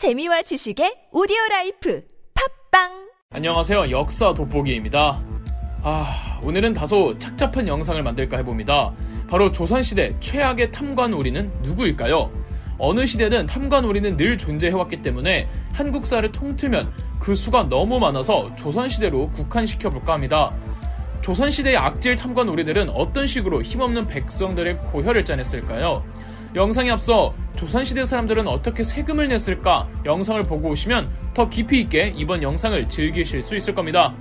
재미와 지식의 오디오 life 팟빵 안녕하세요. 역사 돋보기입니다. 아, 오늘은 다소 착잡한 영상을 만들까 해봅니다. 바로 조선시대 최악의 탐관오리는 누구일까요? 어느 시대든 탐관오리는 늘 존재해왔기 때문에 한국사를 통틀면 그 수가 너무 많아서 조선시대로 국한시켜볼까 합니다. 조선시대의 악질 탐관오리들은 어떤 식으로 힘없는 백성들의 고혈을 짜냈을까요? 영상에 앞서 조선시대 사람들은 어떻게 세금을 냈을까 영상을 보고 오시면 더 깊이 있게 이번 영상을 즐기실 수 있을 겁니다.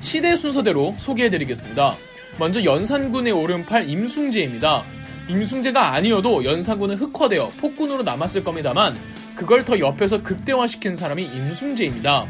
시대 순서대로 소개해드리겠습니다. 먼저 연산군의 오른팔 임숭재입니다. 임숭재가 아니어도 연산군은 흑화되어 폭군으로 남았을 겁니다만 그걸 더 옆에서 극대화시킨 사람이 임숭재입니다.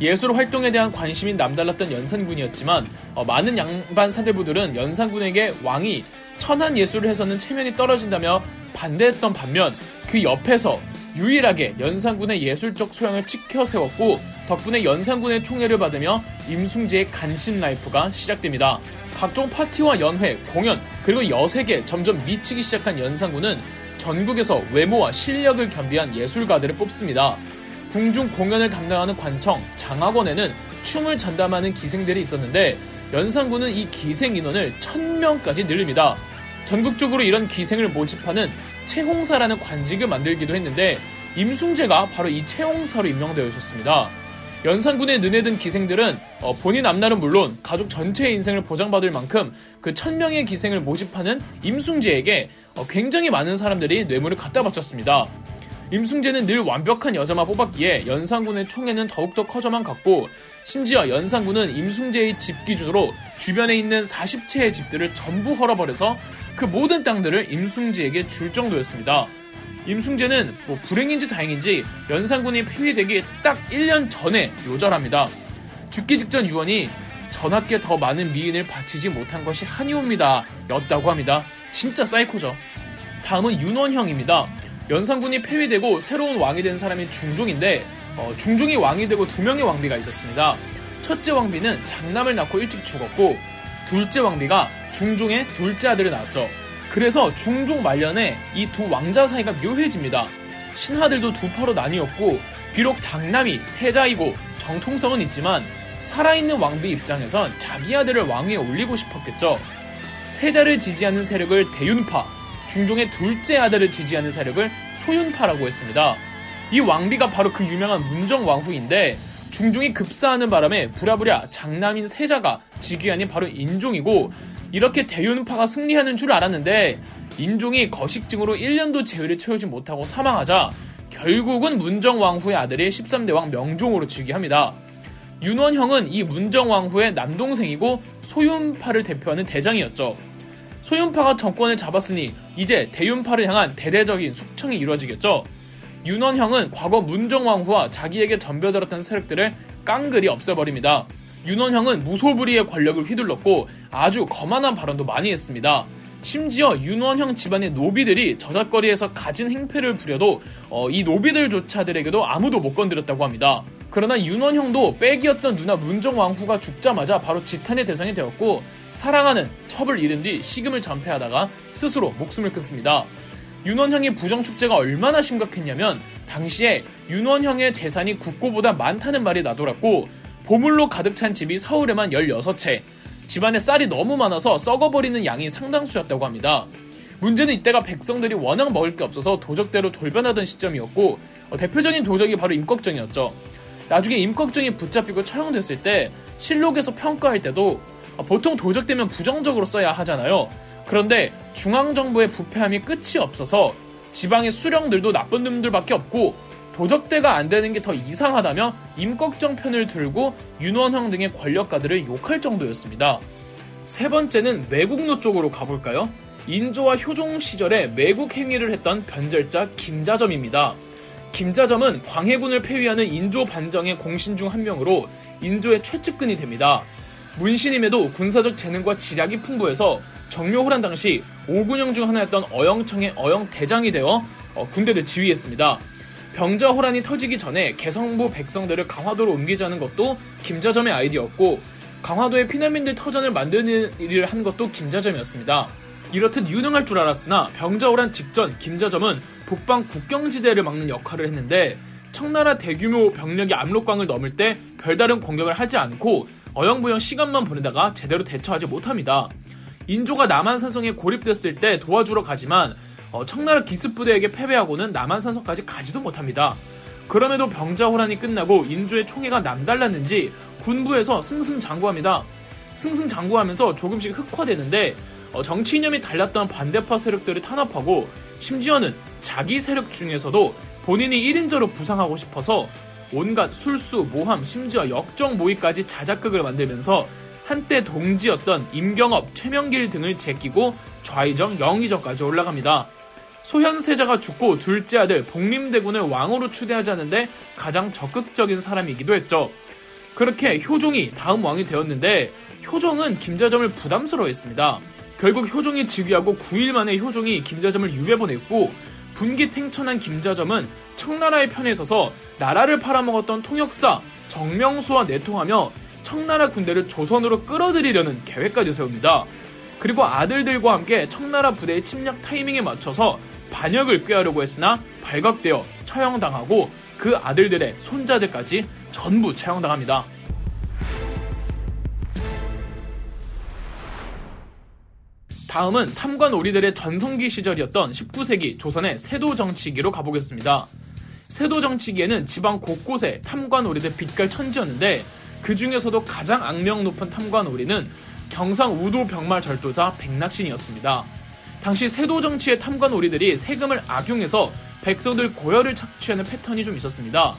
예술 활동에 대한 관심이 남달랐던 연산군이었지만 어, 많은 양반 사대부들은 연산군에게 왕이 천한 예술을 해서는 체면이 떨어진다며 반대했던 반면 그 옆에서 유일하게 연산군의 예술적 소양을 지켜 세웠고 덕분에 연산군의 총애를 받으며 임숭재의 간신 life가 시작됩니다. 각종 파티와 연회, 공연, 그리고 여색에 점점 미치기 시작한 연산군은 전국에서 외모와 실력을 겸비한 예술가들을 뽑습니다. 궁중 공연을 담당하는 관청, 장악원에는 춤을 전담하는 기생들이 있었는데 연산군은 이 기생 인원을 1000명까지 늘립니다. 전국적으로 이런 기생을 모집하는 채홍사라는 관직을 만들기도 했는데 임숭재가 바로 이 채홍사로 임명되어 있었습니다. 연산군에 눈에 든 기생들은 어, 본인 앞날은 물론 가족 전체의 인생을 보장받을 만큼 그 천명의 기생을 모집하는 임숭재에게 어, 굉장히 많은 사람들이 뇌물을 갖다 바쳤습니다. 임숭재는 늘 완벽한 여자만 뽑았기에 연산군의 총애는 더욱더 커져만 갔고 심지어 연산군은 임숭재의 집 기준으로 주변에 있는 40채의 집들을 전부 헐어버려서 그 모든 땅들을 임숭재에게 줄 정도였습니다. 임숭재는 뭐 불행인지 다행인지 연산군이 폐위되기 딱 1년 전에 요절합니다. 죽기 직전 유언이 전하께 더 많은 미인을 바치지 못한 것이 한이옵니다. 였다고 합니다. 진짜 사이코죠. 다음은 윤원형입니다. 연산군이 폐위되고 새로운 왕이 된 사람이 중종인데 어, 중종이 왕이 되고 두 명의 왕비가 있었습니다. 첫째 왕비는 장남을 낳고 일찍 죽었고 둘째 왕비가 중종의 둘째 아들을 낳았죠. 그래서 중종 말년에 이 두 왕자 사이가 묘해집니다. 신하들도 두 파로 나뉘었고 비록 장남이 세자이고 정통성은 있지만 살아있는 왕비 입장에선 자기 아들을 왕위에 올리고 싶었겠죠. 세자를 지지하는 세력을 대윤파, 중종의 둘째 아들을 지지하는 세력을 소윤파라고 했습니다. 이 왕비가 바로 그 유명한 문정왕후인데 중종이 급사하는 바람에 부랴부랴 장남인 세자가 즉위하니 바로 인종이고 이렇게 대윤파가 승리하는 줄 알았는데 인종이 거식증으로 1년도 재위를 채우지 못하고 사망하자 결국은 문정왕후의 아들이 13대 왕 명종으로 즉위합니다. 윤원형은 이 문정왕후의 남동생이고 소윤파를 대표하는 대장이었죠. 소윤파가 정권을 잡았으니 이제 대윤파를 향한 대대적인 숙청이 이루어지겠죠. 윤원형은 과거 문정왕후와 자기에게 전벼들었던 세력들을 깡그리 없애버립니다. 윤원형은 무소불위의 권력을 휘둘렀고 아주 거만한 발언도 많이 했습니다. 심지어 윤원형 집안의 노비들이 저작거리에서 가진 행패를 부려도 어, 이 노비들조차들에게도 아무도 못 건드렸다고 합니다. 그러나 윤원형도 빼기였던 누나 문정왕후가 죽자마자 바로 지탄의 대상이 되었고 사랑하는 첩을 잃은 뒤 식음을 전폐하다가 스스로 목숨을 끊습니다. 윤원형의 부정축제가 얼마나 심각했냐면 당시에 윤원형의 재산이 국고보다 많다는 말이 나돌았고 보물로 가득 찬 집이 서울에만 16채 집안에 쌀이 너무 많아서 썩어버리는 양이 상당수였다고 합니다. 문제는 이때가 백성들이 워낙 먹을 게 없어서 도적대로 돌변하던 시점이었고 어, 대표적인 도적이 바로 임꺽정이었죠. 나중에 임꺽정이 붙잡히고 처형됐을 때 실록에서 평가할 때도 어, 보통 도적되면 부정적으로 써야 하잖아요. 그런데 중앙정부의 부패함이 끝이 없어서 지방의 수령들도 나쁜 놈들밖에 없고 도적대가 안 되는 게 더 이상하다며 임꺽정 편을 들고 윤원형 등의 권력가들을 욕할 정도였습니다. 세 번째는 외국노 쪽으로 가볼까요? 인조와 효종 시절에 외국 행위를 했던 변절자 김자점입니다. 김자점은 광해군을 폐위하는 인조 반정의 공신 중 한 명으로 인조의 최측근이 됩니다. 문신임에도 군사적 재능과 지략이 풍부해서 정묘호란 당시 오군영 중 하나였던 어영청의 어영 대장이 되어 어, 군대를 지휘했습니다. 병자 호란이 터지기 전에 개성부 백성들을 강화도로 옮기자는 것도 김자점의 아이디어였고 강화도에 피난민들 터전을 만드는 일을 한 것도 김자점이었습니다. 이렇듯 유능할 줄 알았으나 병자호란 직전 김자점은 북방 국경지대를 막는 역할을 했는데 청나라 대규모 병력이 압록강을 넘을 때 별다른 공격을 하지 않고 어영부영 시간만 보내다가 제대로 대처하지 못합니다. 인조가 남한산성에 고립됐을 때 도와주러 가지만 어, 청나라 기습부대에게 패배하고는 남한산성까지 가지도 못합니다. 그럼에도 병자호란이 끝나고 인조의 총애가 남달랐는지 군부에서 승승장구합니다. 승승장구하면서 조금씩 흑화되는데 어, 정치 이념이 달랐던 반대파 세력들을 탄압하고 심지어는 자기 세력 중에서도 본인이 1인자로 부상하고 싶어서 온갖 술수, 모함, 심지어 역정 모의까지 자작극을 만들면서 한때 동지였던 임경업, 최명길 등을 제끼고 좌의정, 영의정까지 올라갑니다. 소현세자가 죽고 둘째 아들 복림대군을 왕으로 추대하자는데 가장 적극적인 사람이기도 했죠. 그렇게 효종이 다음 왕이 되었는데 효종은 김자점을 부담스러워했습니다. 결국 효종이 즉위하고 9일 만에 효종이 김자점을 유배 보냈고 분기탱천한 김자점은 청나라의 편에 서서 나라를 팔아먹었던 통역사 정명수와 내통하며 청나라 군대를 조선으로 끌어들이려는 계획까지 세웁니다. 그리고 아들들과 함께 청나라 부대의 침략 타이밍에 맞춰서 반역을 꾀하려고 했으나 발각되어 처형당하고 그 아들들의 손자들까지 전부 처형당합니다. 다음은 탐관 오리들의 전성기 시절이었던 19세기 조선의 세도 정치기로 가보겠습니다. 세도 정치기에는 지방 곳곳에 탐관 오리들 빛깔 천지였는데 그 중에서도 가장 악명 높은 탐관 오리는 경상 우도 병마 절도자 백낙신이었습니다. 당시 세도 정치의 탐관 오리들이 세금을 악용해서 백성들 고혈을 착취하는 패턴이 좀 있었습니다.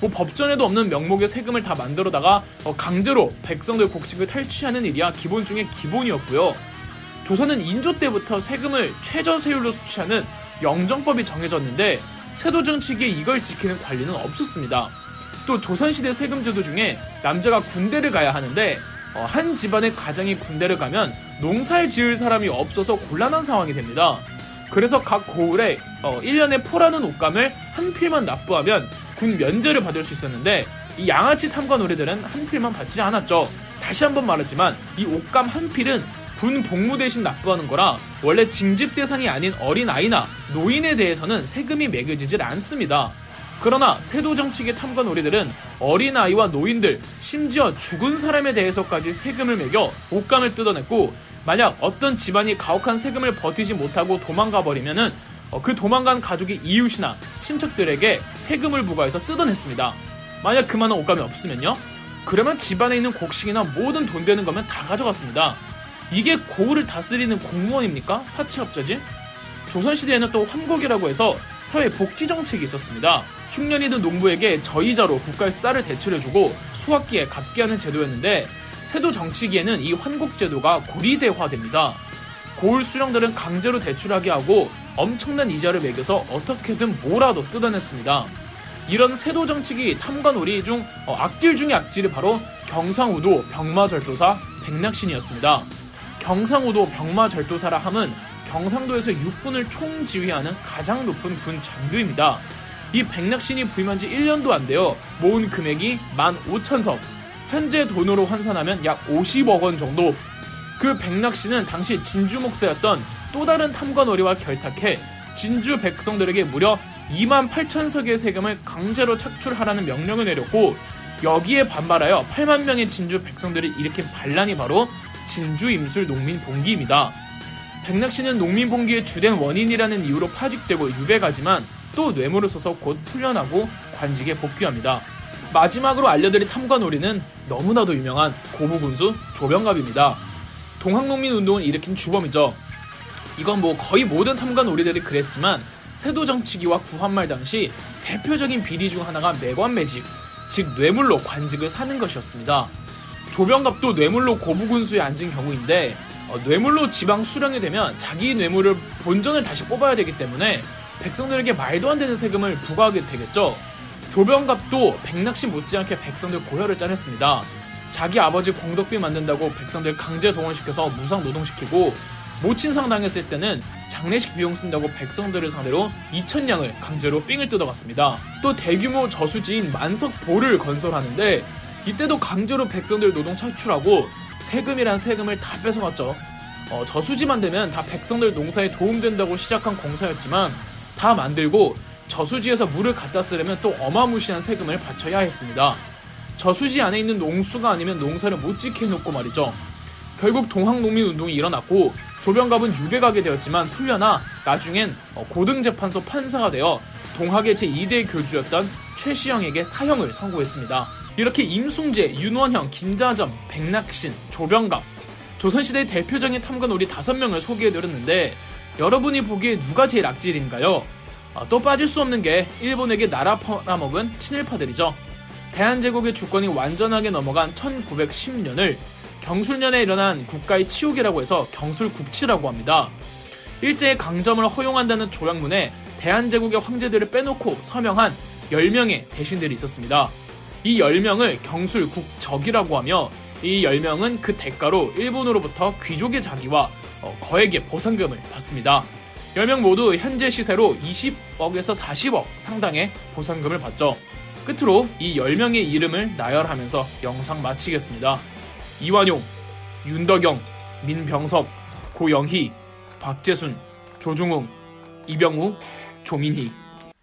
뭐 법전에도 없는 명목의 세금을 다 만들어다가 어, 강제로 백성들 곡식을 탈취하는 일이야 기본 중에 기본이었고요. 조선은 인조 때부터 세금을 최저세율로 수취하는 영정법이 정해졌는데 세도 정치기에 이걸 지키는 관리는 없었습니다. 또 조선시대 세금제도 중에 남자가 군대를 가야 하는데 어, 한 집안의 가장이 군대를 가면 농사를 지을 사람이 없어서 곤란한 상황이 됩니다. 그래서 각 고을에 어, 1년에 포라는 옷감을 한 필만 납부하면 군 면제를 받을 수 있었는데 이 양아치 탐관 노래들은 한 필만 받지 않았죠. 다시 한번 말하지만 이 옷감 한 필은 군 복무 대신 납부하는 거라 원래 징집 대상이 아닌 어린 아이나 노인에 대해서는 세금이 매겨지질 않습니다. 그러나 세도 정치계 탐관 오리들은 어린 아이와 노인들, 심지어 죽은 사람에 대해서까지 세금을 매겨 옷감을 뜯어냈고 만약 어떤 집안이 가혹한 세금을 버티지 못하고 도망가 버리면은 어, 그 도망간 가족이 이웃이나 친척들에게 세금을 부과해서 뜯어냈습니다. 만약 그만한 옷감이 없으면요? 그러면 집안에 있는 곡식이나 모든 돈 되는 거면 다 가져갔습니다. 이게 고을을 다스리는 공무원입니까? 사채업자지? 조선시대에는 또 환곡이라고 해서 사회 복지 정책이 있었습니다. 흉년이든 농부에게 저이자로 국가의 쌀을 대출해주고 수확기에 갚게 하는 제도였는데 세도 정치기에는 이 환곡 제도가 고리대화됩니다. 고을 수령들은 강제로 대출하게 하고 엄청난 이자를 매겨서 어떻게든 뭐라도 뜯어냈습니다. 이런 세도 정치기 탐관오리 중 어, 악질 중의 악질이 바로 경상우도 병마절도사 백낙신이었습니다. 경상우도 병마절도사라 함은 경상도에서 육군을 총지휘하는 가장 높은 군 장교입니다. 이 백낙신이 부임한 지 1년도 안 돼요. 모은 금액이 15,000석. 현재 돈으로 환산하면 약 50억 원 정도. 그 백낙신은 당시 진주 목사였던 또 다른 탐관오리와 결탁해 진주 백성들에게 무려 2만 8천석의 세금을 강제로 착출하라는 명령을 내렸고 여기에 반발하여 8만 명의 진주 백성들이 일으킨 반란이 바로 진주 임술 농민 봉기입니다. 백낙씨는 농민 봉기의 주된 원인이라는 이유로 파직되고 유배가지만 또 뇌물을 써서 곧 풀려나고 관직에 복귀합니다. 마지막으로 알려드릴 탐관오리는 너무나도 유명한 고무군수 조병갑입니다. 동학농민 운동을 일으킨 주범이죠. 이건 뭐 거의 모든 탐관오리들이 그랬지만 세도 정치기와 구한말 당시 대표적인 비리 중 하나가 매관매직, 즉 뇌물로 관직을 사는 것이었습니다. 조병갑도 뇌물로 고부군수에 앉은 경우인데 어, 뇌물로 지방 수령이 되면 자기 뇌물을 본전을 다시 뽑아야 되기 때문에 백성들에게 말도 안 되는 세금을 부과하게 되겠죠. 조병갑도 백낙씨 못지않게 백성들 고혈을 짜냈습니다. 자기 아버지 공덕비 만든다고 백성들 강제 동원시켜서 무상 노동시키고 모친상 당했을 때는 장례식 비용 쓴다고 백성들을 상대로 2천냥을 강제로 삥을 뜯어갔습니다. 또 대규모 저수지인 만석보를 건설하는데 이때도 강제로 백성들 노동 착출하고 세금이란 세금을 다 뺏어갔죠. 어, 저수지만 되면 다 백성들 농사에 도움된다고 시작한 공사였지만 다 만들고 저수지에서 물을 갖다 쓰려면 또 어마무시한 세금을 바쳐야 했습니다. 저수지 안에 있는 농수가 아니면 농사를 못 지켜 놓고 말이죠. 결국 동학농민운동이 일어났고 조병갑은 유배가게 되었지만 풀려나 나중엔 어, 고등재판소 판사가 되어 동학의 제2대 교주였던 최시영에게 사형을 선고했습니다. 이렇게 임숭재, 윤원형, 김자점, 백낙신, 조병갑 조선시대의 대표적인 탐관오리 5명을 소개해드렸는데 여러분이 보기에 누가 제일 악질인가요? 아, 또 빠질 수 없는 게 일본에게 나라 팔아먹은 친일파들이죠. 대한제국의 주권이 완전하게 넘어간 1910년을 경술년에 일어난 국가의 치욕이라고 해서 경술국치라고 합니다. 일제의 강점을 허용한다는 조약문에 대한제국의 황제들을 빼놓고 서명한 10명의 대신들이 있었습니다. 이 10명을 경술국적이라고 하며 이 10명은 그 대가로 일본으로부터 귀족의 자기와 어, 거액의 보상금을 받습니다. 10명 모두 현재 시세로 20억에서 40억 상당의 보상금을 받죠. 끝으로 이 10명의 이름을 나열하면서 영상 마치겠습니다. 이완용, 윤덕영, 민병섭, 고영희, 박재순, 조중웅, 이병우, 조민희.